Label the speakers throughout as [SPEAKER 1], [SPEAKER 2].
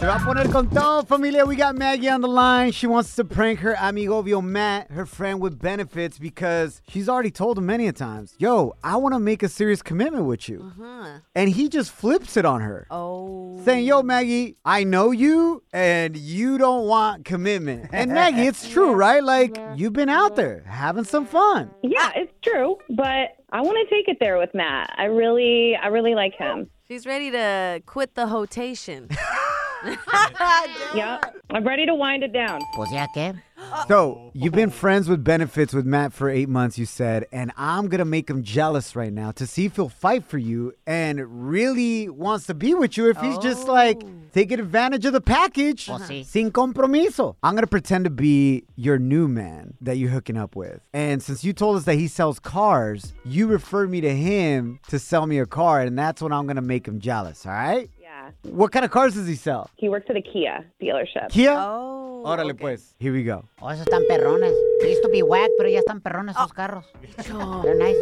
[SPEAKER 1] Se va a poner con todo, familia. We got Maggie on the line. She wants to prank her amigo, amigovio Matt, her friend with benefits, because she's already told him many a times, yo, I want to make a serious commitment with you.
[SPEAKER 2] Uh-huh.
[SPEAKER 1] And he just flips it on her.
[SPEAKER 2] Oh.
[SPEAKER 1] saying, Yo, Maggie, I know you and you don't want commitment. And Maggie, it's true, right? Like, you've been out there having some fun.
[SPEAKER 3] Yeah, it's true, but I want to take it there with Matt. I really, I really like him.
[SPEAKER 2] She's ready to quit the hotation.
[SPEAKER 3] Yeah, I'm ready to wind it down.
[SPEAKER 4] Pues ya que.
[SPEAKER 1] So, you've been friends with benefits with Matt for eight months, you said, and I'm gonna make him jealous right now to see if he'll fight for you and really wants to be with you if he's just like oh. taking advantage of the package.
[SPEAKER 4] Well, sí.
[SPEAKER 1] Sin compromiso. I'm gonna pretend to be your new man that you're hooking up with. And since you told us that he sells cars, you referred me to him to sell me a car, and that's when I'm gonna make him jealous, all right?
[SPEAKER 3] Yeah,
[SPEAKER 1] What kind of cars does he sell?
[SPEAKER 3] he works at a Kia dealership.
[SPEAKER 1] Kia?
[SPEAKER 2] Oh.
[SPEAKER 1] Órale,
[SPEAKER 2] okay.
[SPEAKER 1] pues. Here we go.
[SPEAKER 4] Oh, esos están perrones. They used to be whack, pero ya están perrones esos carros. They're nice.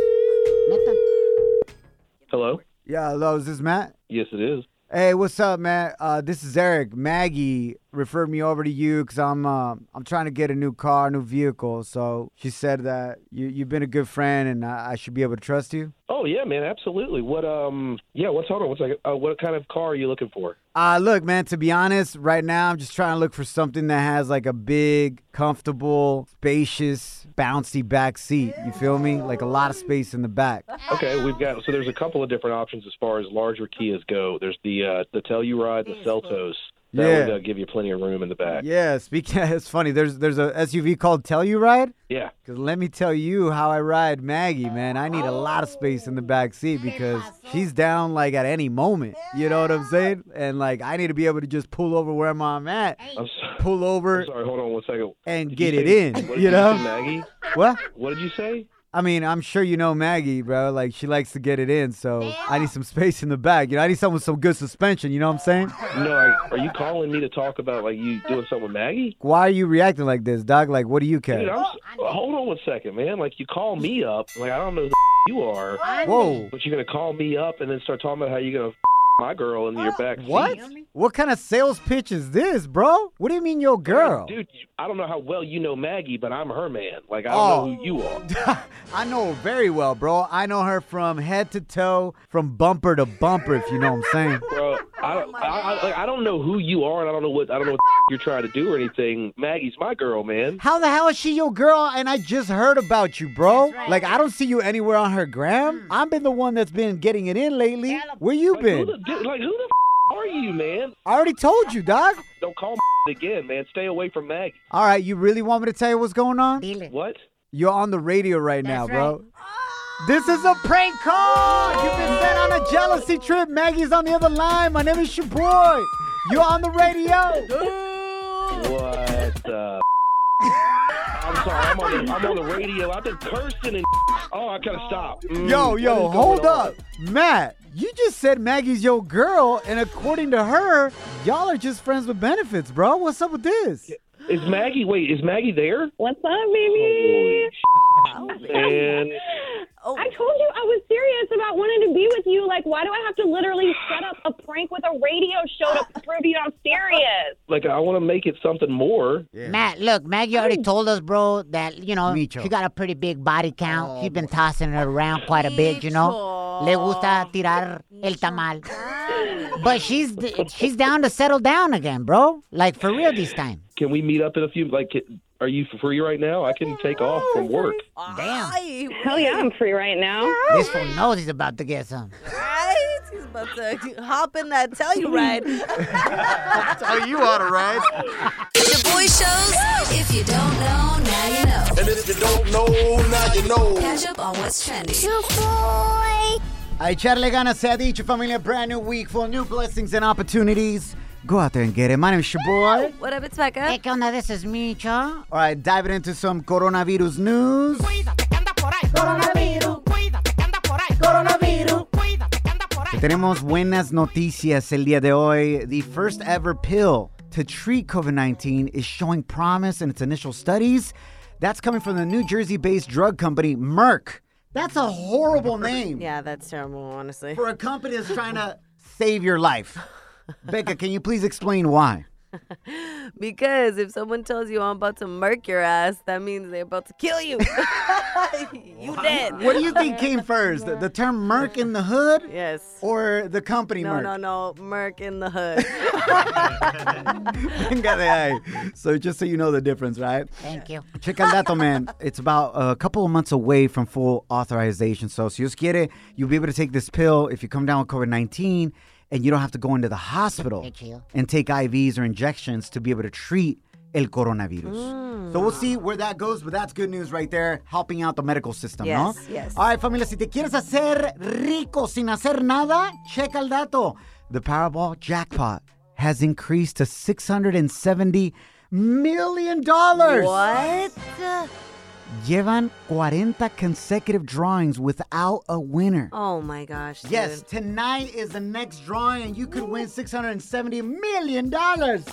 [SPEAKER 4] Neta.
[SPEAKER 5] Hello?
[SPEAKER 1] Yeah, hello, is this Matt?
[SPEAKER 5] Yes, it is.
[SPEAKER 1] Hey, what's up, Matt? Uh, this is Eric. Maggie referred me over to you because I'm uh, I'm trying to get a new car, new vehicle. So she said that you you've been a good friend and I, I should be able to trust you.
[SPEAKER 5] Oh yeah, man, absolutely. What um yeah, what's hold on, what's like uh, what kind of car are you looking for?
[SPEAKER 1] Uh, look, man. To be honest, right now I'm just trying to look for something that has like a big, comfortable, spacious, bouncy back seat. You feel me? Like a lot of space in the back.
[SPEAKER 5] Okay, we've got so there's a couple of different options as far as larger Kias go. There's the uh the Telluride, the Seltos. That
[SPEAKER 1] Yeah.
[SPEAKER 5] would uh, give you plenty of room in the back.
[SPEAKER 1] Yeah. Speaking, it's funny. There's there's a SUV called Telluride.
[SPEAKER 5] Yeah.
[SPEAKER 1] Because let me tell you how I ride Maggie, man. I need a lot of space in the back seat because she's down like at any moment. You know what I'm saying? And like I need to be able to just pull over where I'm at,
[SPEAKER 5] I'm, so,
[SPEAKER 1] pull over
[SPEAKER 5] I'm sorry, hold on one second.
[SPEAKER 1] and
[SPEAKER 5] Did
[SPEAKER 1] get it
[SPEAKER 5] say-
[SPEAKER 1] in.
[SPEAKER 5] What did
[SPEAKER 1] You know?
[SPEAKER 5] say, Maggie?
[SPEAKER 1] What?
[SPEAKER 5] What did you say?
[SPEAKER 1] I mean, I'm sure you know Maggie, bro. Like she likes to get it in, so I need some space in the back. You know, I need someone with some good suspension. You know what I'm saying?
[SPEAKER 5] No, are, are you calling me to talk about like you doing something with Maggie?
[SPEAKER 1] Why are you reacting like this, dog? Like, what do you
[SPEAKER 5] Dude,
[SPEAKER 1] care?
[SPEAKER 5] I'm, hold on one second, man. Like you call me up, like I don't know who the you are,
[SPEAKER 1] Whoa.
[SPEAKER 5] but you're gonna call me up and then start talking about how you're gonna my girl into your back.
[SPEAKER 1] What? What kind of sales pitch is this, bro? What do you mean, your girl?
[SPEAKER 5] Dude, I don't know how well you know Maggie, but I'm her man. Like, I don't
[SPEAKER 1] Oh.
[SPEAKER 5] know who you are.
[SPEAKER 1] I know her very well, bro. I know her from head to toe, from bumper to bumper, if you know what I'm saying.
[SPEAKER 5] Bro, I, I, I, like, I don't know who you are, and I don't know what I don't know what you're trying to do or anything. Maggie's my girl, man.
[SPEAKER 1] How the hell is she your girl? And I just heard about you, bro. Like, I don't see you anywhere on her gram. I've been the one that's been getting it in lately. Where you
[SPEAKER 5] Like, who
[SPEAKER 1] been?
[SPEAKER 5] the, like, who the are you, man?
[SPEAKER 1] I already told you, dog.
[SPEAKER 5] Don't call me again, man. Stay away from Maggie.
[SPEAKER 1] All right, you really want me to tell you what's going on?
[SPEAKER 5] What?
[SPEAKER 1] You're on the radio right now,
[SPEAKER 4] That's
[SPEAKER 1] bro. This is a prank call. You've been sent on a jealousy trip. Maggie's on the other line. My name is your boy. You're on the radio.
[SPEAKER 5] What the? I'm sorry. I'm on the I'm on the radio. I've been cursing and oh, I gotta stop. Mm,
[SPEAKER 1] Yo, yo, hold
[SPEAKER 5] going on?
[SPEAKER 1] up. Matt, you just said Maggie's your girl, and according to her, y'all are just friends with benefits, bro. What's up with this?
[SPEAKER 5] Is Maggie? Wait, is Maggie there?
[SPEAKER 3] What's up, baby?
[SPEAKER 5] Oh, Man,
[SPEAKER 2] Oh.
[SPEAKER 3] I told you I was serious about wanting to be with you. Like, why do I have to literally set up a prank with a radio show to prove you I'm serious?
[SPEAKER 5] like I want to make it something more.
[SPEAKER 4] Matt, look, Maggie already told us, bro, that, you know,
[SPEAKER 1] Micho.
[SPEAKER 4] she got a pretty big body count. She's been tossing it around quite a bit, you know. Le gusta tirar el tamal. But she's she's down to settle down again, bro. Like, for real this time.
[SPEAKER 5] Can we meet up in a few? Like, are you free right now? I can take off from work.
[SPEAKER 4] Damn.
[SPEAKER 2] Ay,
[SPEAKER 3] Hell yeah, I'm free right now.
[SPEAKER 4] This fool knows he's about to get some.
[SPEAKER 2] Right? He's about to hop in that Telluride.
[SPEAKER 1] Tell you ride. That's how to ride.
[SPEAKER 2] Shoboy shows. If you don't know, now you know.
[SPEAKER 6] And if you don't know, now you know.
[SPEAKER 2] Catch up on what's trending.
[SPEAKER 1] A echarle ganas se ha dicho, familia. Brand new week full of new blessings and opportunities. Go out there and get it. My name is Shoboy.
[SPEAKER 2] What up, it's Becca.
[SPEAKER 4] Hey, ¿qué onda? This is Micho.
[SPEAKER 1] All right, diving into some coronavirus news. Te Tenemos buenas noticias el día de hoy. The first ever pill to treat COVID 19 is showing promise in its initial studies. That's coming from the New Jersey based drug company Merck. That's a horrible name
[SPEAKER 2] Yeah, that's terrible, honestly.
[SPEAKER 1] for a company that's trying to save your life. Becca, can you please explain why?
[SPEAKER 2] Because if someone tells you I'm about to murk your ass, that means they're about to kill you. you dead.
[SPEAKER 1] What do you think came first? The, the term Merck in the hood
[SPEAKER 2] Yes.
[SPEAKER 1] or the company
[SPEAKER 2] No,
[SPEAKER 1] Merck?
[SPEAKER 2] no, no. Merc in the hood.
[SPEAKER 1] Venga de ahí. So just so you know the difference, right?
[SPEAKER 4] Thank you.
[SPEAKER 1] Check out that, man. It's about a couple of months away from full authorization. So, si Dios quiere, you'll be able to take this pill if you come down with COVID 19 and you don't have to go into the hospital and take IVs or injections to be able to treat el coronavirus. Mm. So, we'll see where that goes, but that's good news right there, helping out the medical system,
[SPEAKER 2] Yes,
[SPEAKER 1] no?
[SPEAKER 2] yes.
[SPEAKER 1] All right, familia, si te quieres hacer rico sin hacer nada, checa el dato. The Powerball jackpot has increased to $670 million.
[SPEAKER 2] what?
[SPEAKER 1] Llevan 40 consecutive drawings without a winner.
[SPEAKER 2] Oh my gosh. Dude.
[SPEAKER 1] Yes, tonight is the next drawing and you could win $670 million. dollars.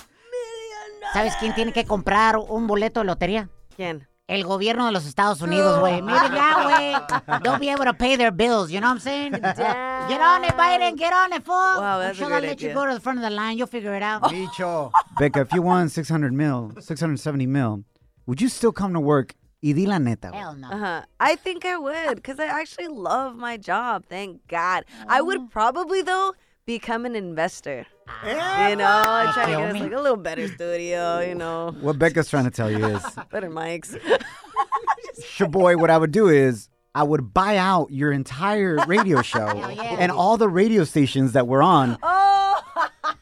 [SPEAKER 4] ¿Sabes quién tiene que comprar un boleto de lotería?
[SPEAKER 2] ¿Quién?
[SPEAKER 4] El gobierno de los Estados Unidos, güey. Miren ya, güey. They'll be able to pay their bills, you know what I'm saying? Get on it, Biden. Get on it, fool.
[SPEAKER 2] Wow, that's
[SPEAKER 4] I'm
[SPEAKER 2] a
[SPEAKER 4] sure they'll
[SPEAKER 2] great
[SPEAKER 4] let you go to the front of the line. You'll figure it out.
[SPEAKER 1] Bicho. Becca, if you won 600 mil, 670 mil, would you still come to work? Y di la neta. güey.
[SPEAKER 4] Hell no.
[SPEAKER 2] Uh-huh. I think I would because I actually love my job. Thank God. I would probably, though, become an investor. You know, I try to get us like a little better studio, you know,
[SPEAKER 1] What Becca's trying to tell you is,
[SPEAKER 2] better mics.
[SPEAKER 1] Shoboy, what I would do is I would buy out your entire radio show
[SPEAKER 4] yeah.
[SPEAKER 1] and all the radio stations that we're on,
[SPEAKER 2] oh,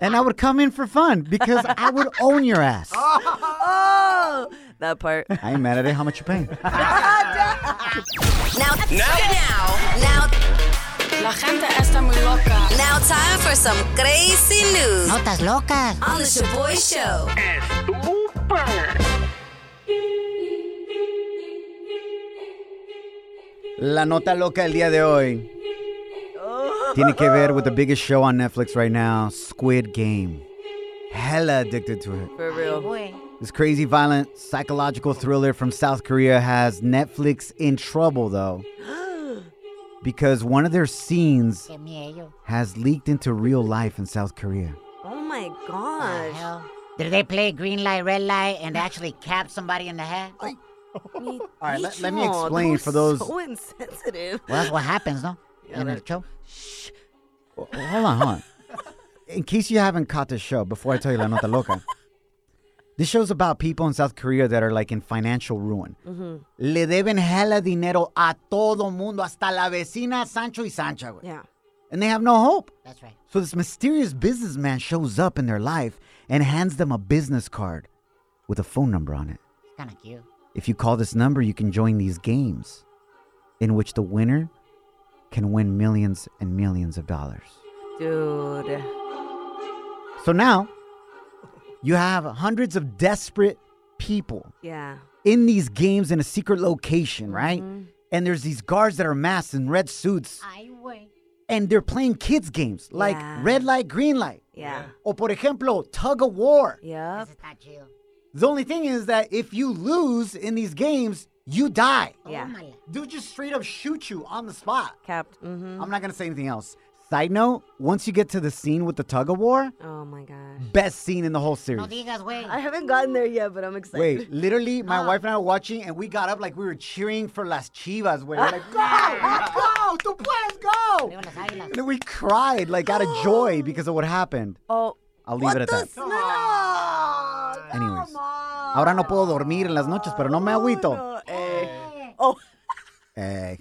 [SPEAKER 1] and I would come in for fun because I would own your ass.
[SPEAKER 2] oh, that part.
[SPEAKER 1] I ain't mad at it. How much you paying?
[SPEAKER 7] Now, now, now, now.
[SPEAKER 8] La gente está muy loca.
[SPEAKER 2] Now, time for some crazy news
[SPEAKER 4] Notas locas.
[SPEAKER 2] on the Shoboy Show.
[SPEAKER 1] La nota loca el día de hoy oh. tiene que ver with the biggest show on Netflix right now, Squid Game. Hella addicted to it.
[SPEAKER 2] For real.
[SPEAKER 4] Güey.
[SPEAKER 1] This crazy, violent, psychological thriller from South Korea has Netflix in trouble, though, because one of their scenes has leaked into real life in South Korea.
[SPEAKER 2] Oh my
[SPEAKER 4] The
[SPEAKER 2] gosh.
[SPEAKER 4] hell? Did they play green light, red light, and actually cap somebody in the head? Well,
[SPEAKER 2] All
[SPEAKER 1] right, let- let me explain for those-
[SPEAKER 2] So insensitive.
[SPEAKER 4] Well, that's what happens, no? In the show.
[SPEAKER 1] Well, hold on, hold on. In case you haven't caught this show, before I tell you La Nota Loca, this show's about people in South Korea that are like in financial ruin. Mm-hmm. Le deben hella dinero a todo mundo, hasta la vecina Sancho y Sancha, güey.
[SPEAKER 2] Yeah.
[SPEAKER 1] And they have no hope.
[SPEAKER 4] That's right.
[SPEAKER 1] So this mysterious businessman shows up in their life and hands them a business card with a phone number on it.
[SPEAKER 4] It's kind of cute.
[SPEAKER 1] If you call this number, you can join these games in which the winner can win millions and millions of dollars.
[SPEAKER 2] Dude.
[SPEAKER 1] So now you have hundreds of desperate people
[SPEAKER 2] Yeah.
[SPEAKER 1] in these games in a secret location, right? And there's these guards that are masked in red suits
[SPEAKER 4] Ay, güey.
[SPEAKER 1] and they're playing kids games like
[SPEAKER 2] Yeah.
[SPEAKER 1] red light, green light.
[SPEAKER 2] Yeah.
[SPEAKER 1] Or por ejemplo, tug of war.
[SPEAKER 2] Yep.
[SPEAKER 4] This is not chill.
[SPEAKER 1] The only thing is that if you lose in these games, you die.
[SPEAKER 2] Yeah.
[SPEAKER 1] Dude just straight up shoot you on the spot.
[SPEAKER 2] Capped. Mm-hmm.
[SPEAKER 1] I'm not gonna say anything else. Side note, once you get to the scene with the tug of war,
[SPEAKER 2] Oh my gosh.
[SPEAKER 1] best scene in the whole series.
[SPEAKER 4] No digas, güey.
[SPEAKER 2] I haven't gotten there yet, but I'm excited.
[SPEAKER 1] Wait, literally, my
[SPEAKER 4] Ah.
[SPEAKER 1] wife and I were watching, and we got up like we were cheering for Las Chivas. We're like, go, let's go, tu puedes go.
[SPEAKER 4] Arriba las águilas.
[SPEAKER 1] And then we cried like out of joy because of what happened.
[SPEAKER 2] Oh.
[SPEAKER 1] I'll leave
[SPEAKER 2] what
[SPEAKER 1] it at
[SPEAKER 2] the
[SPEAKER 1] that.
[SPEAKER 2] snap?
[SPEAKER 1] Anyways, ahora no puedo dormir en las noches, pero no me agüito.
[SPEAKER 2] No, eh. Oh.
[SPEAKER 1] Eh.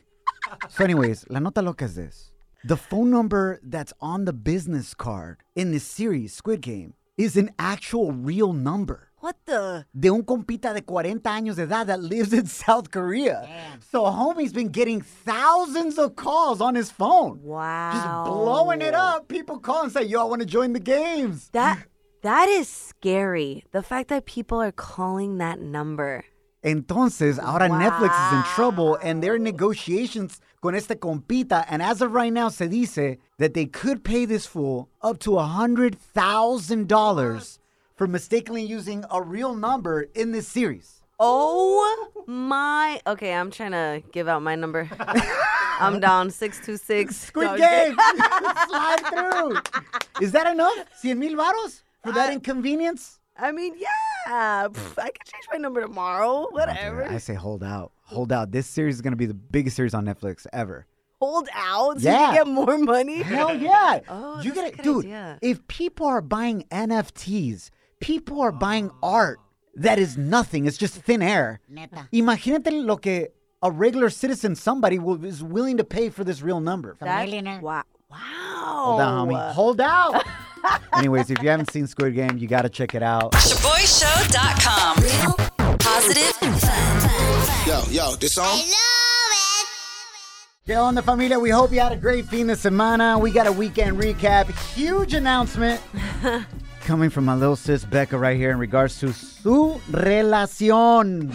[SPEAKER 1] So, anyways, la nota loca es this. The phone number that's on the business card in this series, Squid Game, is an actual real number.
[SPEAKER 2] What the?
[SPEAKER 1] De un compita de 40 años de edad that lives in South Korea. Damn. So homie's been getting thousands of calls on his phone.
[SPEAKER 2] Wow.
[SPEAKER 1] Just blowing it up. People call and say, yo, I want to join the games.
[SPEAKER 2] That that is scary. The fact that people are calling that number.
[SPEAKER 1] Entonces, ahora Netflix is in trouble and they're in negotiations con este compita. And as of right now, se dice that they could pay this fool up to $100,000 for mistakenly using a real number in this series.
[SPEAKER 2] Oh my. Okay, I'm trying to give out my number. I'm down 626.
[SPEAKER 1] Squid Game! Slide through. Is that enough? ¿100 mil varos for that inconvenience?
[SPEAKER 2] I mean, yeah. Pff, I could change my number tomorrow. Oh, whatever.
[SPEAKER 1] I say hold out. Hold out. This series is going to be the biggest series on Netflix ever.
[SPEAKER 2] Hold out so
[SPEAKER 1] Yeah.
[SPEAKER 2] you get more money.
[SPEAKER 1] Hell yeah.
[SPEAKER 2] Oh,
[SPEAKER 1] you
[SPEAKER 2] that's
[SPEAKER 1] get
[SPEAKER 2] a
[SPEAKER 1] it.
[SPEAKER 2] good
[SPEAKER 1] Dude,
[SPEAKER 2] idea.
[SPEAKER 1] if people are buying NFTs, people are buying oh. art that is nothing. It's just thin air.
[SPEAKER 4] Neta.
[SPEAKER 1] Imagínate lo que a regular citizen, somebody will, is willing to pay for this real number.
[SPEAKER 4] A
[SPEAKER 2] That- Wow. Wow.
[SPEAKER 1] Hold out, homie. Hold out. Anyways, if you haven't seen Squid Game, you got to check it out.
[SPEAKER 7] ShoboyShow.com. Real, positive, fun.
[SPEAKER 6] Yo, yo, this song?
[SPEAKER 1] ¿Qué onda, familia? We hope you had a great fin de semana. We got a weekend recap. Huge announcement coming from my little sis Becca right here in regards to su relación.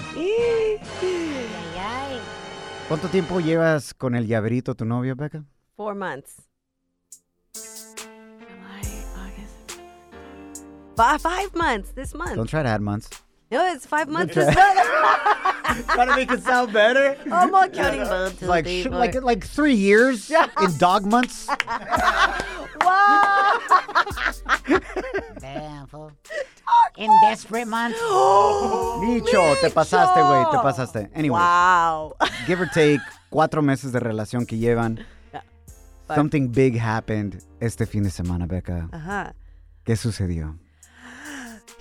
[SPEAKER 1] ¿Cuánto tiempo llevas con el llaverito tu novio, Becca?
[SPEAKER 2] Four months. Five, five months this month.
[SPEAKER 1] Don't try to add months.
[SPEAKER 2] no, it's five months
[SPEAKER 1] try.
[SPEAKER 2] this month.
[SPEAKER 1] Trying to make it sound better.
[SPEAKER 2] I'm not counting one, two,
[SPEAKER 1] It's like
[SPEAKER 2] three,
[SPEAKER 1] sh- like like three years in dog months.
[SPEAKER 2] Wow.
[SPEAKER 4] Damn, fool. In desperate months.
[SPEAKER 1] Micho, te pasaste, güey, te pasaste. Anyway,
[SPEAKER 2] Wow.
[SPEAKER 1] give or take cuatro meses de relación que llevan.
[SPEAKER 2] Five.
[SPEAKER 1] Something big happened este fin de semana, Becca.
[SPEAKER 2] Uh-huh.
[SPEAKER 1] ¿Qué sucedió?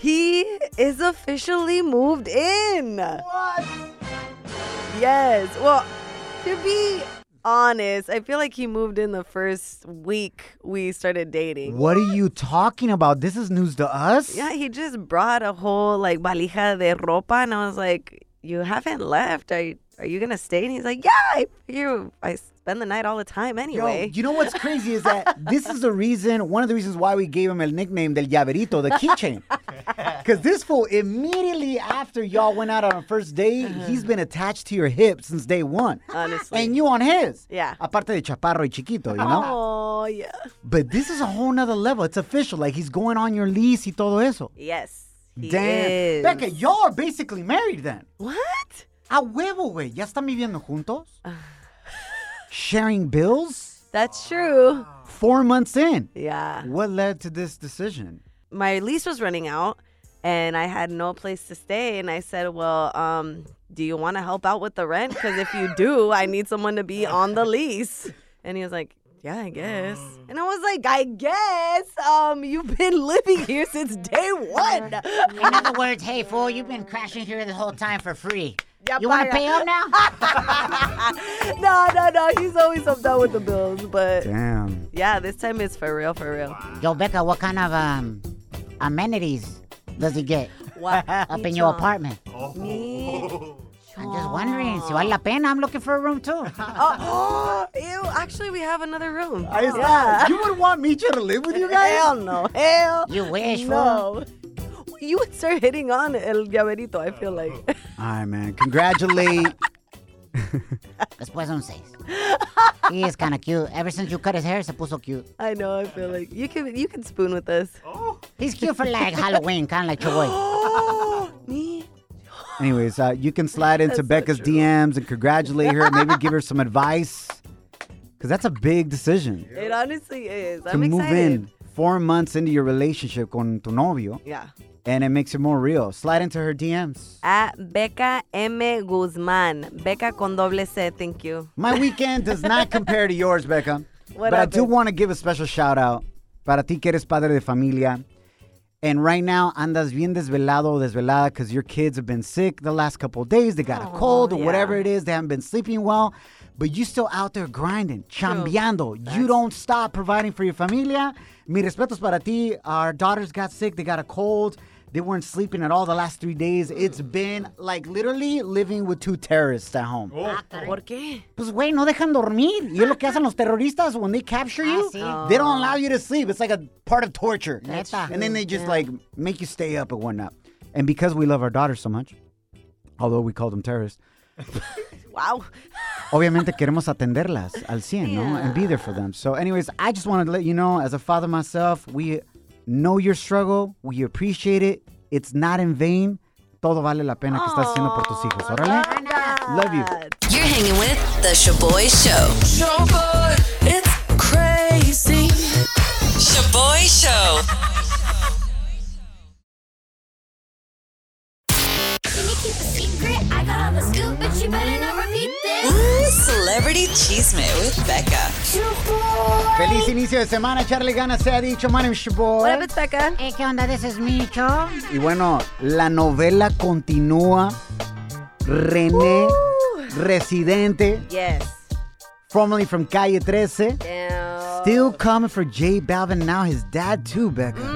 [SPEAKER 2] He is officially moved in. What? Yes. Well, to be honest, I feel like he moved in the first week we started dating.
[SPEAKER 1] What are you talking about? This is news to us?
[SPEAKER 2] Yeah, he just brought a whole like valija de ropa, and I was like, "You haven't left. Are you, are you gonna stay?" And he's like, "Yeah, I figure I spend the night all the time
[SPEAKER 1] Yo,
[SPEAKER 2] anyway."
[SPEAKER 1] you know what's crazy is that this is the reason, one of the reasons why we gave him a nickname del llaverito, the keychain. Because this fool, immediately after y'all went out on a first date, uh-huh. he's been attached to your hip since day one.
[SPEAKER 2] Honestly.
[SPEAKER 1] And you on his.
[SPEAKER 2] Yeah.
[SPEAKER 1] Aparte de chaparro y chiquito, you know?
[SPEAKER 2] Oh yeah.
[SPEAKER 1] But this is a whole nother level. It's official. Like he's going on your lease y todo eso.
[SPEAKER 2] Yes. He
[SPEAKER 1] Damn.
[SPEAKER 2] is.
[SPEAKER 1] Becca, y'all are basically married then.
[SPEAKER 2] What?
[SPEAKER 1] A huevo, güey. ¿Ya están viviendo juntos? Sharing bills?
[SPEAKER 2] That's true.
[SPEAKER 1] Four months in.
[SPEAKER 2] Yeah.
[SPEAKER 1] What led to this decision?
[SPEAKER 2] my lease was running out and I had no place to stay. And I said, Well, um, do you want to help out with the rent? Because if you do, I need someone to be on the lease. And he was like, Yeah, I guess. And I was like, I guess. Um, you've been living here since day one.
[SPEAKER 4] In other words, hey, fool, you've been crashing here the whole time for free.
[SPEAKER 2] Ya
[SPEAKER 4] You want to pay him now?
[SPEAKER 2] no, no, no. He's always up out with the bills. But
[SPEAKER 1] Damn.
[SPEAKER 2] yeah, this time it's for real, for real.
[SPEAKER 4] Yo, Becca, what kind of um amenities does he get
[SPEAKER 2] What?
[SPEAKER 4] up in your apartment?
[SPEAKER 2] Me?
[SPEAKER 4] I'm just wondering. Si vale la pena, I'm looking for a room too.
[SPEAKER 2] Oh, oh, ew. Actually, we have another room.
[SPEAKER 1] Ahí está. You would want Micho to live with you guys?
[SPEAKER 2] Hell no. Hell
[SPEAKER 4] You wish, fool.
[SPEAKER 2] no. You would start hitting on el llaverito, I feel like.
[SPEAKER 1] All right, man. Congratulate.
[SPEAKER 4] Después un seis. He is kind of cute. Ever since you cut his hair, se puso cute.
[SPEAKER 2] I know, I feel like you can you can spoon with us. Oh.
[SPEAKER 4] He's cute for like Halloween, kind of like Shoboy.
[SPEAKER 2] Me?
[SPEAKER 1] Anyways, uh, you can slide into
[SPEAKER 2] That's so
[SPEAKER 1] Becca's. DMs and congratulate her. Maybe give her some advice. Because that's a big decision.
[SPEAKER 2] It honestly is.
[SPEAKER 1] to
[SPEAKER 2] I'm
[SPEAKER 1] move
[SPEAKER 2] excited.
[SPEAKER 1] in four months into your relationship con tu novio.
[SPEAKER 2] Yeah.
[SPEAKER 1] And it makes it more real. Slide into her DMs.
[SPEAKER 2] At Becca M. Guzman. Becca con doble C, thank you.
[SPEAKER 1] My weekend does not compare to yours, Becca.
[SPEAKER 2] What
[SPEAKER 1] but I do want to give a special shout out para ti que eres padre de familia. And right now, andas bien desvelado, desvelada, because your kids have been sick the last couple of days. They got a cold or
[SPEAKER 2] yeah.
[SPEAKER 1] whatever it is. They haven't been sleeping well. But you still out there grinding, chambeando. You don't stop providing for your familia. Mi respetos para ti. Our daughters got sick. They got a cold. They weren't sleeping at all the last three days. It's been like literally living with two terrorists at home. Oh.
[SPEAKER 2] Ah, ¿Por qué?
[SPEAKER 1] Pues, güey, no dejan dormir. Y es lo que hacen los terroristas when they capture ah, you.
[SPEAKER 4] sí.
[SPEAKER 1] They don't allow you to sleep. It's like a part of torture.
[SPEAKER 4] Neta.
[SPEAKER 1] And then they just like make you stay up and whatnot. And because we love our daughters so much, although we call them terrorists,
[SPEAKER 2] Wow.
[SPEAKER 1] obviamente queremos atenderlas al 100, no? And be there for them. So, anyways, I just wanted to let you know, as a father myself, we know your struggle. We appreciate it. It's not in vain. Todo vale la pena que estás haciendo por tus hijos. Órale. Love you.
[SPEAKER 7] You're hanging with The Shoboy Show.
[SPEAKER 8] Shoboy, it's crazy.
[SPEAKER 7] Shoboy Show. Ooh, Celebrity Chisme with Becca.
[SPEAKER 1] Feliz inicio de semana, Charlie Gana se ha dicho, my name is your boy.
[SPEAKER 2] What up, it's Becca?
[SPEAKER 4] Eh, ¿Qué onda? This is Micho.
[SPEAKER 1] Y bueno, la novela continúa. René, residente,
[SPEAKER 2] Yes.
[SPEAKER 1] formerly from Calle 13,
[SPEAKER 2] Damn.
[SPEAKER 1] still coming for J Balvin. Now his dad too, Becca.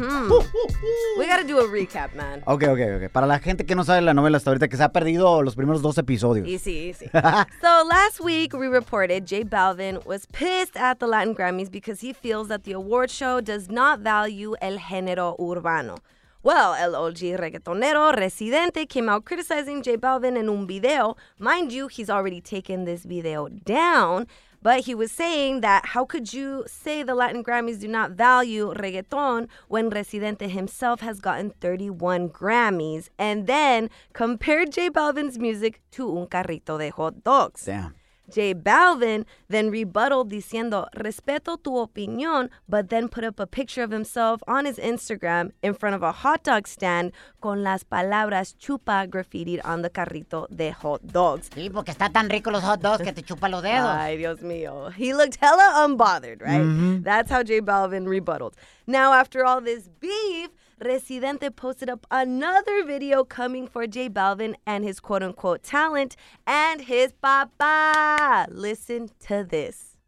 [SPEAKER 1] Uh, uh, uh.
[SPEAKER 2] We gotta do a recap, man.
[SPEAKER 1] Ok, ok, ok. Para la gente que no sabe la novela hasta ahorita, que se ha perdido los primeros dos episodios.
[SPEAKER 2] Easy, easy. so last week we reported J Balvin was pissed at the Latin Grammys because he feels that the award show does not value el género urbano. Well, el OG reggaetonero Residente came out criticizing J Balvin in un video. Mind you, he's already taken this video down. But he was saying that how could you say the Latin Grammys do not value reggaeton when Residente himself has gotten 31 Grammys and then compared J Balvin's music to un carrito de hot dogs.
[SPEAKER 1] Damn.
[SPEAKER 2] J Balvin then rebutted diciendo, respeto tu opinión, but then put up a picture of himself on his Instagram in front of a hot dog stand con las palabras chupa graffitied on the carrito de hot dogs.
[SPEAKER 4] Sí, porque está tan rico los hot dogs que te chupa los dedos.
[SPEAKER 2] Ay, Dios mío. He looked hella unbothered, right? Mm-hmm. That's how J Balvin rebutted. Now, after all this beef, Residente posted up another video coming for J Balvin and his quote unquote talent and his papa. Listen to this.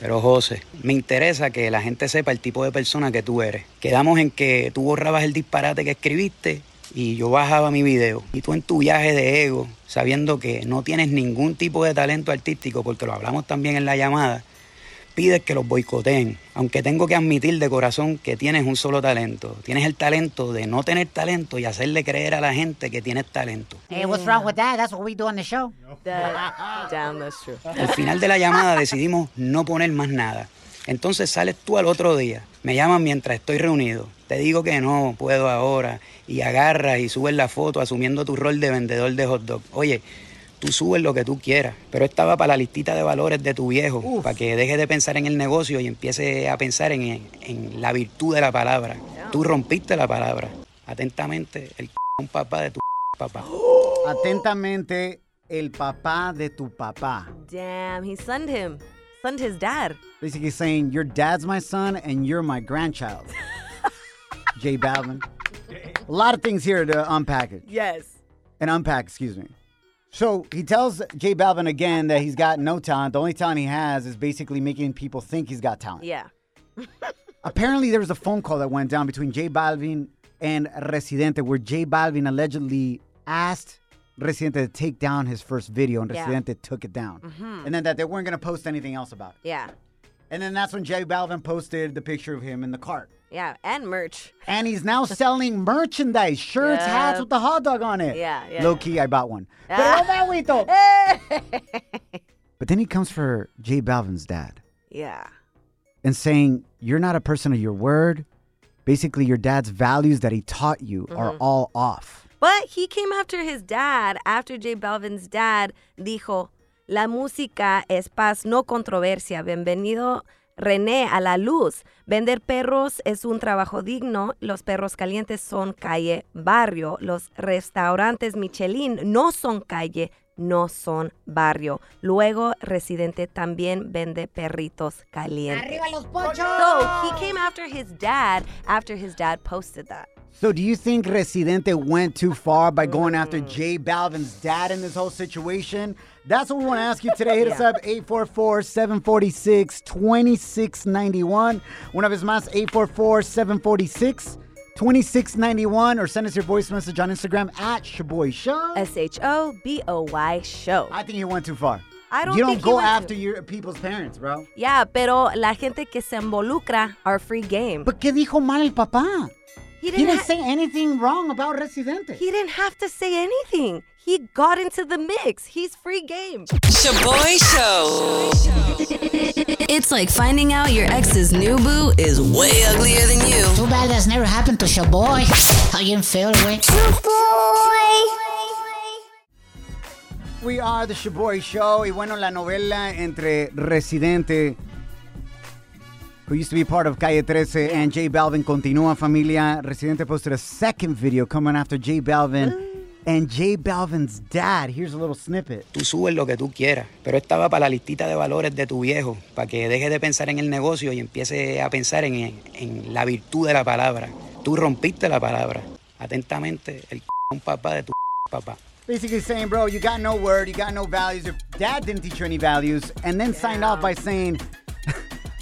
[SPEAKER 9] Pero José, me interesa que la gente sepa el tipo de persona que tú eres. Quedamos en que tú borrabas el disparate que escribiste y yo bajaba mi video. Y tú en tu viaje de ego, sabiendo que no tienes ningún tipo de talento artístico, porque lo hablamos también en la llamada, pides que los boicoteen. Aunque tengo que admitir de corazón que tienes un solo talento. Tienes el talento de no tener talento y hacerle creer a la gente que tienes talento.
[SPEAKER 4] Hey, what's wrong with that? That's what we do on the show.
[SPEAKER 2] That, damn, that's true.
[SPEAKER 9] Al final de la llamada decidimos no poner más nada. Entonces sales tú al otro día, me llaman mientras estoy reunido, te digo que no puedo ahora y agarras y subes la foto asumiendo tu rol de vendedor de hot dog. Oye, tú subes lo que tú quieras, pero estaba para la listita de valores de tu viejo, para que deje de pensar en el negocio y empiece a pensar en, en la virtud de la palabra. Tú rompiste la palabra. Atentamente, el un papá de tu papá.
[SPEAKER 1] Atentamente, el papá de tu papá.
[SPEAKER 2] Damn, he sunned him. Sunned his dad.
[SPEAKER 1] Basically saying, your dad's my son and you're my grandchild. J Balvin. A lot of things here to unpack it.
[SPEAKER 2] Yes.
[SPEAKER 1] And unpack, excuse me. So he tells J Balvin again that he's got no talent. The only talent he has is basically making people think he's got talent.
[SPEAKER 2] Yeah.
[SPEAKER 1] Apparently, there was a phone call that went down between J Balvin and Residente where J Balvin allegedly asked Residente to take down his first video, and
[SPEAKER 2] Yeah.
[SPEAKER 1] Residente took it down. Mm-hmm. And then that they weren't going to post anything else about it.
[SPEAKER 2] Yeah.
[SPEAKER 1] And then that's when J Balvin posted the picture of him in the cart.
[SPEAKER 2] Yeah. And merch.
[SPEAKER 1] And he's now selling merchandise, shirts,
[SPEAKER 2] Yeah.
[SPEAKER 1] hats with the hot dog on it.
[SPEAKER 2] Yeah, yeah.
[SPEAKER 1] Low key, I bought one.
[SPEAKER 2] Ah.
[SPEAKER 1] Pero. But then he comes for J Balvin's dad
[SPEAKER 2] Yeah.
[SPEAKER 1] and saying, You're not a person of your word. Basically, your dad's values that he taught you are
[SPEAKER 2] Mm-hmm.
[SPEAKER 1] all off.
[SPEAKER 2] But he came after his dad, after J Balvin's dad dijo, La música es paz, no controversia. Bienvenido, René, a la luz. Vender perros es un trabajo digno. Los perros calientes son calle, barrio. Los restaurantes Michelin no son calle, no son barrio. Luego, Residente también vende perritos calientes.
[SPEAKER 4] ¡Arriba los pochos!
[SPEAKER 2] So he came after his dad after his dad posted that.
[SPEAKER 1] So do you think Residente went too far by going after J Balvin's dad in this whole situation? That's what we want to ask you today. Hit us up 844-746-2691. Una vez más 844-746-2691 or send us your voice message on Instagram at Shoboy Show.
[SPEAKER 2] S H O B O Y show.
[SPEAKER 1] I think you went too far.
[SPEAKER 2] I don't
[SPEAKER 1] you don't go after
[SPEAKER 2] too-
[SPEAKER 1] your people's parents, bro.
[SPEAKER 2] Yeah, pero la gente que se involucra are free game.
[SPEAKER 1] But ¿qué dijo mal el papá?
[SPEAKER 2] He
[SPEAKER 1] He didn't
[SPEAKER 2] ha-
[SPEAKER 1] say anything wrong about Residente.
[SPEAKER 2] He didn't have to say anything. He got into the mix. He's free game.
[SPEAKER 7] Shoboy Show. It's like finding out your ex's new boo is way uglier than you.
[SPEAKER 4] Too bad that's never happened to your boy. How you feel, güey?
[SPEAKER 1] We are the Shoboy Show. Y bueno, la novela entre Residente, who used to be part of Calle 13, and J Balvin continúa, familia. Residente posted a second video coming after J Balvin and J Balvin's dad. Here's a little snippet.
[SPEAKER 9] Tú subes lo que tú quieras, pero estaba para la listita de valores de tu viejo, para que deje de pensar en el negocio y empiece a pensar en, en la virtud de la palabra. Tú rompiste la palabra. Atentamente, el un papá de tu papá.
[SPEAKER 1] Basically saying, bro, you got no word, you got no values. Your dad didn't teach you any values. And then signed off by saying,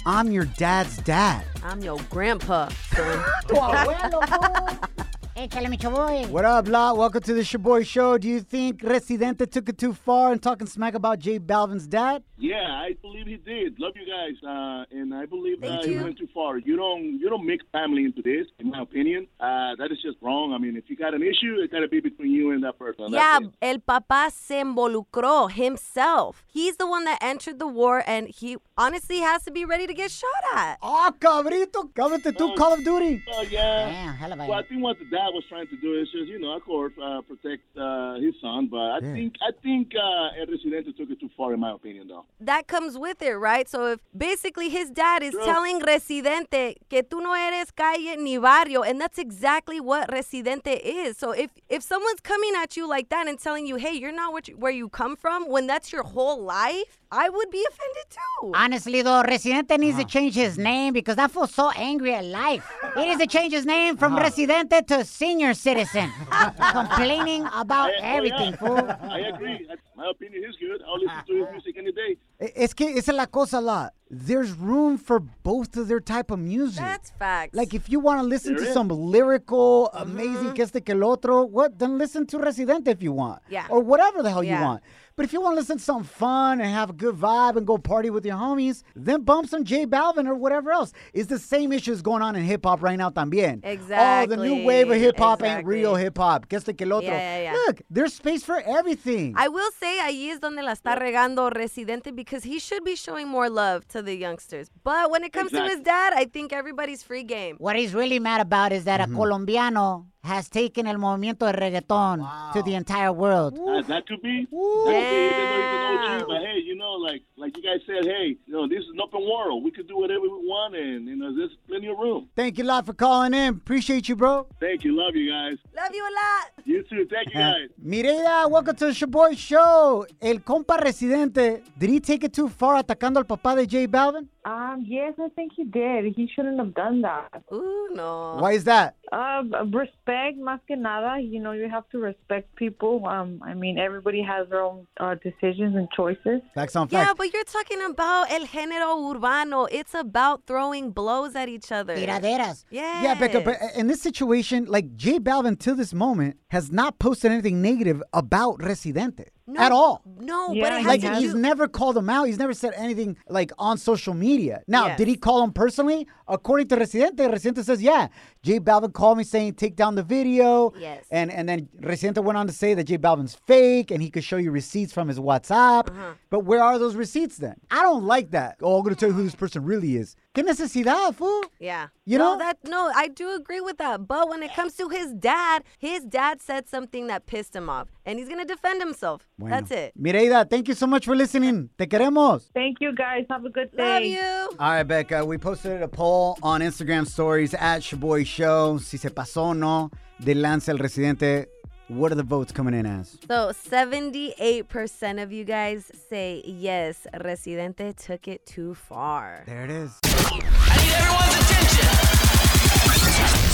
[SPEAKER 1] I'm your dad's dad.
[SPEAKER 2] I'm your grandpa, son.
[SPEAKER 4] Tu abuelo, fool. Échale, mi chavoy.
[SPEAKER 1] What up, La? Welcome to the Shoboy Show. Do you think Residente took it too far in talking smack about J Balvin's dad?
[SPEAKER 5] Yeah, I believe he did. Love you guys, uh, and I believe
[SPEAKER 2] Thank
[SPEAKER 5] uh, he went too far. You don't you don't mix family into this, in my opinion. Uh, that is just wrong. I mean, if you got an issue, it got to be between you and that person.
[SPEAKER 2] Yeah, el papá se involucró himself. He's the one that entered the war, and he honestly has to be ready to get shot at.
[SPEAKER 1] Oh, cabrito, cállate tú, Call of Duty.
[SPEAKER 5] Well, yeah.
[SPEAKER 4] Damn, hell of a-
[SPEAKER 5] Well, I think what the dad was trying to do is just, you know, of course, uh, protect uh, his son. But I
[SPEAKER 1] Yeah.
[SPEAKER 5] think I think uh, El Residente took it too far, in my opinion, though.
[SPEAKER 2] That comes with it, right? So if basically his dad is
[SPEAKER 5] True.
[SPEAKER 2] telling Residente que tú no eres calle ni barrio, and that's exactly what Residente is. So if if someone's coming at you like that and telling you, hey, you're not what you, where you come from, when that's your whole life, I would be offended too.
[SPEAKER 4] Honestly, though, Residente needs to change his name because I feel so angry at life. He needs to change his name from Residente to senior citizen. Complaining about
[SPEAKER 5] I- oh,
[SPEAKER 4] everything,
[SPEAKER 5] yeah.
[SPEAKER 4] fool.
[SPEAKER 5] I agree. My opinion is good. I'll listen to his music any day.
[SPEAKER 1] Es que esa es la cosa, La. There's room for both of their type of music.
[SPEAKER 2] That's facts.
[SPEAKER 1] Like if you want to listen
[SPEAKER 5] There
[SPEAKER 1] to
[SPEAKER 5] is.
[SPEAKER 1] some lyrical, mm-hmm. amazing, que este que el otro, what? Then listen to Residente if you want.
[SPEAKER 2] Yeah.
[SPEAKER 1] Or whatever the hell you want. But if you want to listen to something fun and have a good vibe and go party with your homies, then bump some J Balvin or whatever else. It's the same issues going on in hip hop right now también. Exactly. Oh, the new wave of hip hop ain't real hip hop. Que este que el otro.
[SPEAKER 2] Yeah, yeah, yeah.
[SPEAKER 1] Look, there's space for everything.
[SPEAKER 2] I will say ahí es donde la está regando Residente because he should be showing more love to the youngsters. But when it comes to his dad, I think everybody's free game.
[SPEAKER 4] What he's really mad about is that a mm-hmm. colombiano has taken el movimiento de reggaeton to the entire world.
[SPEAKER 5] Uh, that could be. That could be, even though he's an OG. But hey, you know, like like you guys said, hey, you know, this is an open world. We could do whatever we want, and you know, there's plenty of room.
[SPEAKER 1] Thank you a lot for calling in. Appreciate you, bro.
[SPEAKER 5] Thank you. Love you guys.
[SPEAKER 2] Love you a lot.
[SPEAKER 5] You too. Thank you guys.
[SPEAKER 1] Mireya, welcome to the Shoboy Show. El compa residente, did he take it too far atacando al papá de J Balvin?
[SPEAKER 10] Um, yes, I think he did. He shouldn't have done that.
[SPEAKER 2] Ooh, no.
[SPEAKER 1] Why is that?
[SPEAKER 10] Uh, respect, más que nada. You know, you have to respect people. Um, I mean, everybody has their own uh, decisions and choices.
[SPEAKER 1] Facts on
[SPEAKER 2] Yeah, but you're talking about el género urbano. It's about throwing blows at each other.
[SPEAKER 4] Tiraderas.
[SPEAKER 2] Yeah.
[SPEAKER 1] Yeah, Becca, but in this situation, like J Balvin to this moment has not posted anything negative about Residente
[SPEAKER 2] No,
[SPEAKER 1] at all.
[SPEAKER 2] No,
[SPEAKER 10] Yeah,
[SPEAKER 2] but it
[SPEAKER 10] he
[SPEAKER 2] has
[SPEAKER 1] Like
[SPEAKER 2] to
[SPEAKER 1] he's
[SPEAKER 2] do-
[SPEAKER 1] never called him out. He's never said anything like on social media. Now,
[SPEAKER 2] Yes.
[SPEAKER 1] did he call him personally? According to Residente, Residente says, yeah. J Balvin called me saying take down the video.
[SPEAKER 2] Yes.
[SPEAKER 1] And and then Residente went on to say that J Balvin's fake and he could show you receipts from his WhatsApp.
[SPEAKER 2] Uh-huh.
[SPEAKER 1] But where are those receipts then? I don't like that. Oh, I'm gonna tell you who this person really is. ¿Qué necesidad, fool?
[SPEAKER 2] Yeah.
[SPEAKER 1] You
[SPEAKER 2] no,
[SPEAKER 1] know?
[SPEAKER 2] that no, I do agree with that. But when it comes to his dad, his dad said something that pissed him off, and he's gonna defend himself.
[SPEAKER 1] Bueno.
[SPEAKER 2] That's it.
[SPEAKER 1] Mireida, thank you so much for listening. Te queremos.
[SPEAKER 10] Thank you, guys. Have a good day.
[SPEAKER 2] Love you.
[SPEAKER 1] All right, Becca, we posted a poll on Instagram stories at Shoboy Show. Si se pasó no de lanza el residente What are the votes coming in as?
[SPEAKER 2] So 78% of you guys say yes, Residente took it too far.
[SPEAKER 1] There it is.
[SPEAKER 7] I need everyone's attention.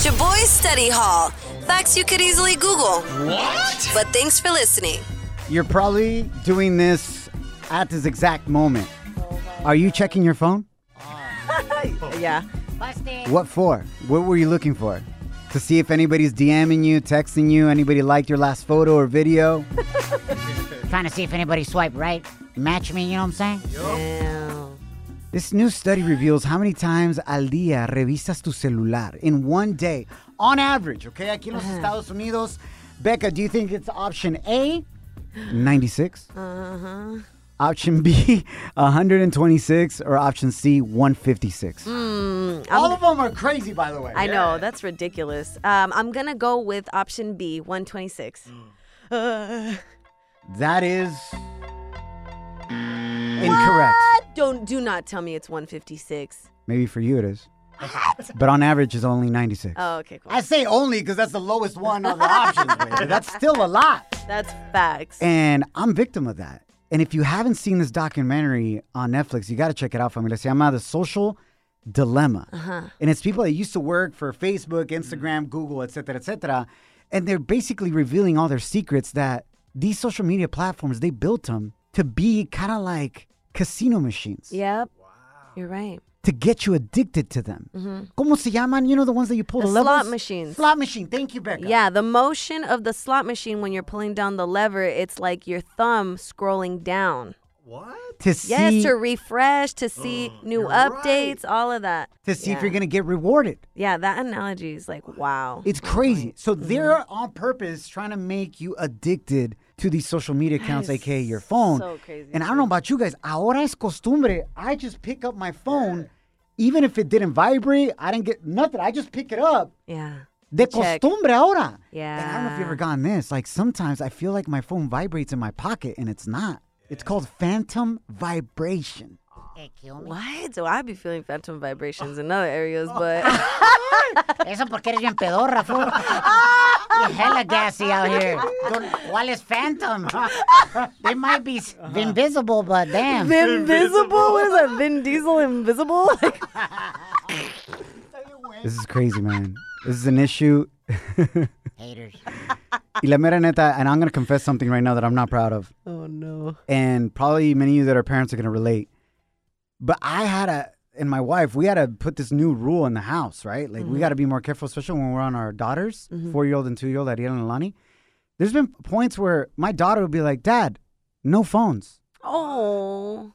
[SPEAKER 7] Shoboy Study Hall. Facts you could easily Google.
[SPEAKER 1] What?
[SPEAKER 7] But thanks for listening.
[SPEAKER 1] You're probably doing this at this exact moment. Are you checking your phone?
[SPEAKER 2] yeah.
[SPEAKER 1] What for? What were you looking for? To see if anybody's DMing you, texting you, anybody liked your last photo or video?
[SPEAKER 4] Trying to see if anybody swiped right. Match me, you know what I'm saying?
[SPEAKER 2] Damn.
[SPEAKER 1] This new study reveals how many times al día revisas tu celular in one day. On average, okay? Aquí en los Estados Unidos. Becca, do you think it's option A, 96?
[SPEAKER 2] Uh-huh.
[SPEAKER 1] Option B, 126, or option C, 156?
[SPEAKER 2] Mm,
[SPEAKER 1] All of them are crazy, by the way.
[SPEAKER 2] I know, that's ridiculous. Um, I'm going to go with option B, 126. Uh,
[SPEAKER 1] That is incorrect.
[SPEAKER 2] What? Don't do not tell me it's 156.
[SPEAKER 1] Maybe for you it is. But on average, it's only 96.
[SPEAKER 2] Oh, okay, cool.
[SPEAKER 1] I say only because that's the lowest one of the options, baby. That's still a lot.
[SPEAKER 2] That's facts.
[SPEAKER 1] And I'm victim of that. And if you haven't seen this documentary on Netflix, you got to check it out, familia. Se llama The Social Dilemma.
[SPEAKER 2] Uh-huh.
[SPEAKER 1] And it's people that used to work for Facebook, Instagram, Google, et cetera, et cetera. And they're basically revealing all their secrets that these social media platforms, they built them to be kind of like casino machines,
[SPEAKER 2] Yep. You're right.
[SPEAKER 1] to get you addicted to them.
[SPEAKER 2] Mhm.
[SPEAKER 1] ¿Cómo se llaman? You know, the ones that you pull
[SPEAKER 2] The
[SPEAKER 1] the,
[SPEAKER 2] slot machines.
[SPEAKER 1] Slot machine. Thank you, Becca.
[SPEAKER 2] Yeah, the motion of the slot machine when you're pulling down the lever, it's like your thumb scrolling down. What?
[SPEAKER 1] To see,
[SPEAKER 2] Yes, to refresh, to see new updates, all of that.
[SPEAKER 1] to see if you're going to get rewarded.
[SPEAKER 2] Yeah, that analogy is like, wow.
[SPEAKER 1] It's crazy. So
[SPEAKER 2] Mm-hmm.
[SPEAKER 1] they're on purpose trying to make you addicted to these social media accounts, aka your phone.
[SPEAKER 2] so crazy,
[SPEAKER 1] And I don't know about you guys. Ahora es costumbre. I just pick up my phone, even if it didn't vibrate. I didn't get nothing. I just pick it up.
[SPEAKER 2] Yeah.
[SPEAKER 1] De
[SPEAKER 2] Check.
[SPEAKER 1] costumbre ahora.
[SPEAKER 2] Yeah.
[SPEAKER 1] And I don't know if you've ever gotten this. Like sometimes I feel like my phone vibrates in my pocket, and it's not. It's called phantom vibration.
[SPEAKER 2] What? So I'd be feeling phantom vibrations in other areas, but
[SPEAKER 4] Eso porque eres bien pedorra, fool. You're hella gassy out here. Don't- ¿Cuál es Phantom? they might be s- uh-huh. invisible, but damn.
[SPEAKER 2] invisible? What is that? Vin Diesel invisible?
[SPEAKER 1] This is crazy, man. This is an issue.
[SPEAKER 4] Haters.
[SPEAKER 1] Y la mera neta, and I'm going to confess something right now that I'm not proud of.
[SPEAKER 2] oh no.
[SPEAKER 1] And probably many of you that are parents are going to relate. But I had a, and my wife, we had to put this new rule in the house, right? Like, we
[SPEAKER 2] Mhm.
[SPEAKER 1] got to be more careful, especially when we're on our daughters,
[SPEAKER 2] Mhm.
[SPEAKER 1] four year old and two year old, Ariel and Alani. There's been points where my daughter would be like, Dad, no phones.
[SPEAKER 2] Oh.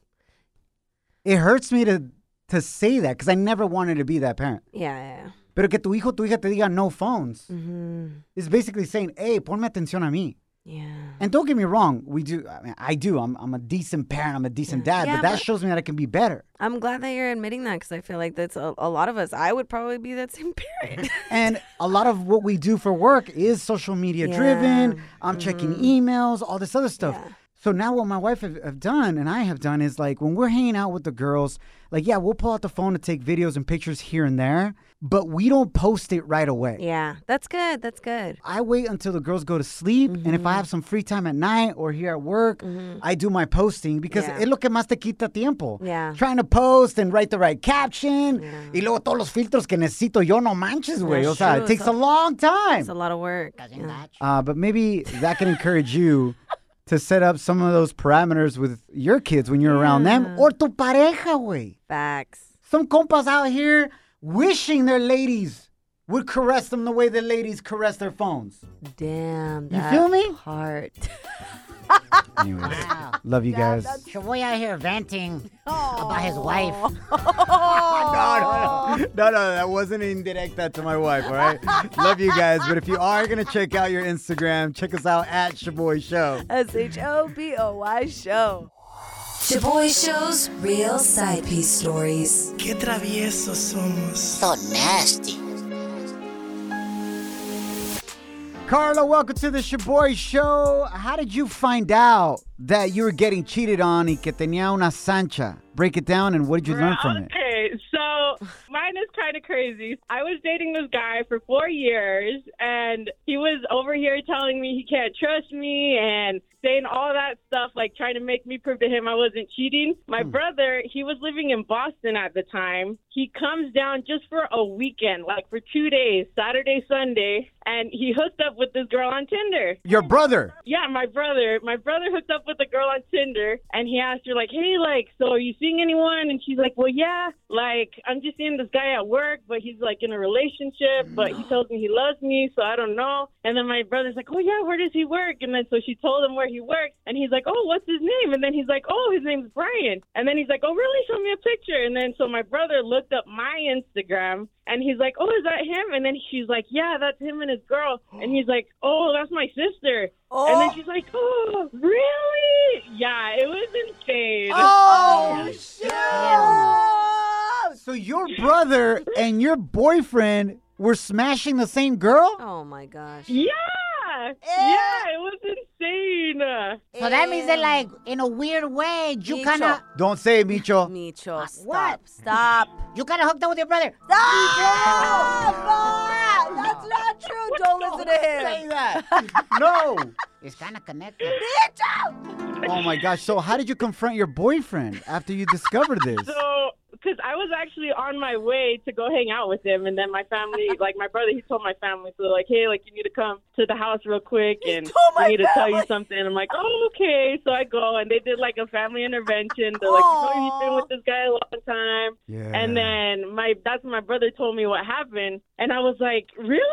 [SPEAKER 1] It hurts me to, to say that because I never wanted to be that parent.
[SPEAKER 2] Yeah, yeah.
[SPEAKER 1] Pero que tu hijo, tu hija te diga no phones
[SPEAKER 2] Mm-hmm.
[SPEAKER 1] is basically saying, hey, ponme atención a mí.
[SPEAKER 2] Yeah.
[SPEAKER 1] And don't get me wrong, we do. I mean, I do. I'm, I'm a decent parent. I'm a decent dad.
[SPEAKER 2] Yeah,
[SPEAKER 1] but that
[SPEAKER 2] but-
[SPEAKER 1] shows me that I can be better.
[SPEAKER 2] I'm glad that you're admitting that because I feel like that's a, a lot of us. I would probably be that same parent.
[SPEAKER 1] And a lot of what we do for work is social media driven. I'm checking
[SPEAKER 2] Mm-hmm.
[SPEAKER 1] emails, all this other stuff. So now what my wife have, have done and I have done is like when we're hanging out with the girls, like yeah, we'll pull out the phone to take videos and pictures here and there, but we don't post it right away.
[SPEAKER 2] yeah, that's good. That's good.
[SPEAKER 1] I wait until the girls go to sleep, and if I
[SPEAKER 2] Mm-hmm.
[SPEAKER 1] have some free time at night or here at work, I do my posting because
[SPEAKER 2] Yeah.
[SPEAKER 1] es lo que más te quita tiempo.
[SPEAKER 2] Yeah.
[SPEAKER 1] Trying to post and write the right caption, y luego todos los filtros que necesito yo, no manches, güey. O
[SPEAKER 2] That's
[SPEAKER 1] sea,
[SPEAKER 2] true.
[SPEAKER 1] it takes
[SPEAKER 2] It's
[SPEAKER 1] a long time.
[SPEAKER 2] It's a lot of work. Yeah.
[SPEAKER 1] Uh, but maybe that can encourage you to set up some of those parameters with your kids when you're around them or tu pareja, güey.
[SPEAKER 2] Facts.
[SPEAKER 1] Some compas out here wishing their ladies would caress them the way the ladies caress their phones.
[SPEAKER 2] Damn.
[SPEAKER 1] You feel me?
[SPEAKER 2] Part.
[SPEAKER 1] Anyways, love you guys.
[SPEAKER 4] Shoboy out here venting about his wife.
[SPEAKER 1] no, no, no. No, no, that wasn't indirecta to my wife, all right? Love you guys. But if you are going to check out your Instagram, check us out at Shoboy Show.
[SPEAKER 2] S H O B O Y show.
[SPEAKER 7] Shoboy Show's real side piece stories.
[SPEAKER 8] Qué traviesos somos.
[SPEAKER 4] So nasty.
[SPEAKER 1] Carla, welcome to the Shoboy Show. How did you find out that you were getting cheated on y que tenía una sancha? Break it down and what did you learn from it?
[SPEAKER 11] Okay, so So mine is kind of crazy. I was dating this guy for four years, and he was over here telling me he can't trust me and saying all that stuff, like trying to make me prove to him I wasn't cheating. My hmm. brother, he was living in Boston at the time. He comes down just for a weekend, like for two days, Saturday, Sunday, and he hooked up with this girl on Tinder.
[SPEAKER 1] Your brother.
[SPEAKER 11] Yeah, my brother. My brother hooked up with a girl on Tinder, and he asked her like, "Hey, like, so are you seeing anyone?" And she's like, "Well, yeah. Like, I'm just seeing this guy at work, but he's like in a relationship, but he tells me he loves me, so I don't know." And then my brother's like, "Oh yeah, where does he work?" And then so she told him where he works, and he's like, "Oh, what's his name?" And then he's like, "Oh, his name's Brian." And then he's like, "Oh, really? Show me a picture." And then so my brother looked up my Instagram, and he's like, "Oh, is that him?" And then she's like, "Yeah, that's him and his girl." And he's like, "Oh, that's my sister." And then oh. she's like, "Oh, really?" Yeah, it was insane.
[SPEAKER 1] Oh, oh So your brother and your boyfriend were smashing the same girl?
[SPEAKER 2] Oh my gosh.
[SPEAKER 11] Yeah, yeah, it was insane.
[SPEAKER 4] So that means that, like, in a weird way, you kind of.
[SPEAKER 1] Don't say it, Micho.
[SPEAKER 2] Micho, ah, stop.
[SPEAKER 4] What?
[SPEAKER 2] Stop.
[SPEAKER 4] You kind of hooked up with your brother.
[SPEAKER 2] Stop! That's not true. Don't listen to him.
[SPEAKER 1] Say that. no.
[SPEAKER 4] It's kind of connected. Micho!
[SPEAKER 1] Oh my gosh. So how did you confront your boyfriend after you discovered this?
[SPEAKER 11] So, because I was actually on my way to go hang out with him, and then my family, like my brother, he told my family, so like, hey, like you need to come to the house real quick, and I need to tell you something. I'm like, oh, okay. So I go, and they did like a family intervention. They're like, oh, you know, he's been with this guy a long time,
[SPEAKER 1] Yeah.
[SPEAKER 11] and then my that's when my brother told me what happened, and I was like, really?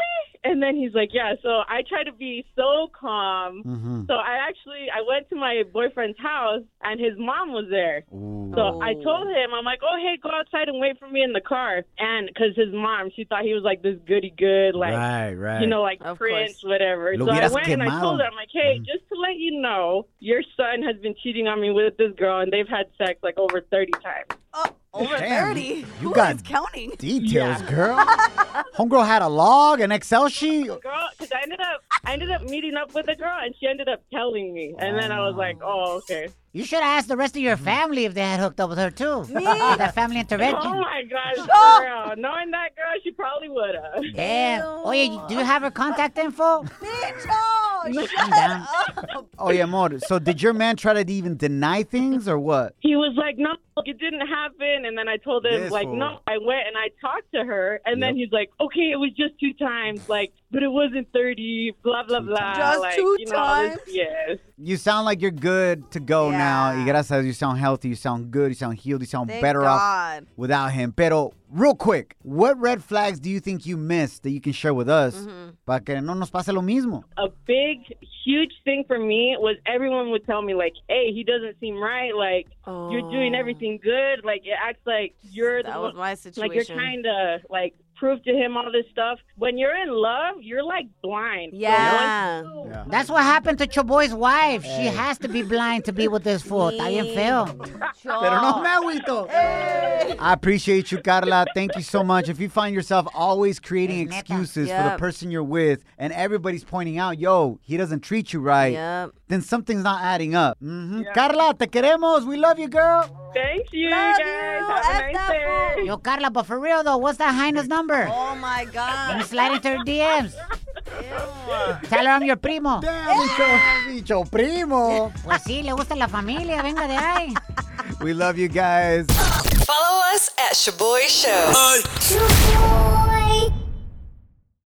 [SPEAKER 11] And then he's like, yeah. So I try to be so calm.
[SPEAKER 1] Mm-hmm.
[SPEAKER 11] So I actually I went to my boyfriend's house, and his mom was there. So I told him, I'm like, oh, hey, go outside and wait for me in the car. And because his mom, she thought he was like this goody good, like,
[SPEAKER 1] Right, right.
[SPEAKER 11] you know, like
[SPEAKER 2] Of
[SPEAKER 11] Prince,
[SPEAKER 2] course.
[SPEAKER 11] whatever.
[SPEAKER 1] Lo
[SPEAKER 11] so I
[SPEAKER 1] hubieras
[SPEAKER 11] went and I told her, I'm like, hey, just to let you know, your son has been cheating on me with this girl, and they've had sex like over 30 times.
[SPEAKER 2] Oh, over
[SPEAKER 1] Damn,
[SPEAKER 2] 30.
[SPEAKER 1] you
[SPEAKER 2] Who
[SPEAKER 1] got-
[SPEAKER 2] is counting?
[SPEAKER 1] Details, girl. Homegirl had a log, an Excel sheet.
[SPEAKER 11] Girl, because I ended up, I ended up meeting up with a girl, and she ended up telling me, and then I was like, oh, okay.
[SPEAKER 4] You should have asked the rest of your mm-hmm. family if they had hooked up with her, too.
[SPEAKER 2] Me?
[SPEAKER 4] that family intervention.
[SPEAKER 11] Oh my gosh,
[SPEAKER 2] Oh.
[SPEAKER 11] girl! Knowing that girl, she probably would have.
[SPEAKER 4] Damn. Oh, yeah, do you have her contact info?
[SPEAKER 2] Micho,
[SPEAKER 4] Calm down.
[SPEAKER 1] Oh, yeah, amor. So did your man try to even deny things or what?
[SPEAKER 11] He was like, no, it didn't happen. And then I told him,
[SPEAKER 1] This
[SPEAKER 11] like,
[SPEAKER 1] fool.
[SPEAKER 11] no, I went and I talked to her. And then he's like, okay, it was just two times, like, but it wasn't 30, blah, blah, blah.
[SPEAKER 2] Just
[SPEAKER 11] like,
[SPEAKER 2] two
[SPEAKER 11] you know, all this-
[SPEAKER 2] times?
[SPEAKER 11] Yes.
[SPEAKER 1] You sound like you're good to go now. Y gracias, you sound healthy, you sound good, you sound healed, you sound
[SPEAKER 2] Thank
[SPEAKER 1] better off
[SPEAKER 2] God.
[SPEAKER 1] without him. Pero, real quick, what red flags do you think you missed that you can share with us
[SPEAKER 2] Mm-hmm.
[SPEAKER 1] para que no nos pase lo mismo?
[SPEAKER 11] A big, huge thing for me was everyone would tell me, like, hey, he doesn't seem right. Like, you're doing
[SPEAKER 2] Oh.
[SPEAKER 11] everything good. Like, it acts like you're
[SPEAKER 2] That
[SPEAKER 11] the
[SPEAKER 2] was
[SPEAKER 11] one-
[SPEAKER 2] my
[SPEAKER 11] Like, you're
[SPEAKER 2] situation.
[SPEAKER 11] trying to, like, prove to him all this stuff. When you're in love, you're, like, blind. So
[SPEAKER 2] Yeah.
[SPEAKER 11] once you-
[SPEAKER 4] That's what happened to Shoboy's wife. She has to be blind to be with this fool. Está bien feo.
[SPEAKER 1] Pero no me agüito. I appreciate you, Carla. Thank you so much. If you find yourself always creating
[SPEAKER 4] Es neta.
[SPEAKER 1] excuses for the person you're with and everybody's pointing out, yo, he doesn't treat you right,
[SPEAKER 2] Yep.
[SPEAKER 1] then something's not adding up. hmm Carla, te queremos. We love you, girl.
[SPEAKER 11] Thank you,
[SPEAKER 2] Love
[SPEAKER 11] guys.
[SPEAKER 2] you.
[SPEAKER 11] Have
[SPEAKER 2] F
[SPEAKER 11] a nice day.
[SPEAKER 4] Yo, Carla, but for real though, what's that Highness number?
[SPEAKER 2] Oh my
[SPEAKER 4] Let me
[SPEAKER 2] God.
[SPEAKER 4] slide into her DMs.
[SPEAKER 2] Ew.
[SPEAKER 4] Tell her I'm your primo.
[SPEAKER 1] Damn, bicho, bicho primo.
[SPEAKER 4] Pues sí, le gusta la familia, venga de ahí.
[SPEAKER 1] We love you guys.
[SPEAKER 7] Follow us at Shoboy Show.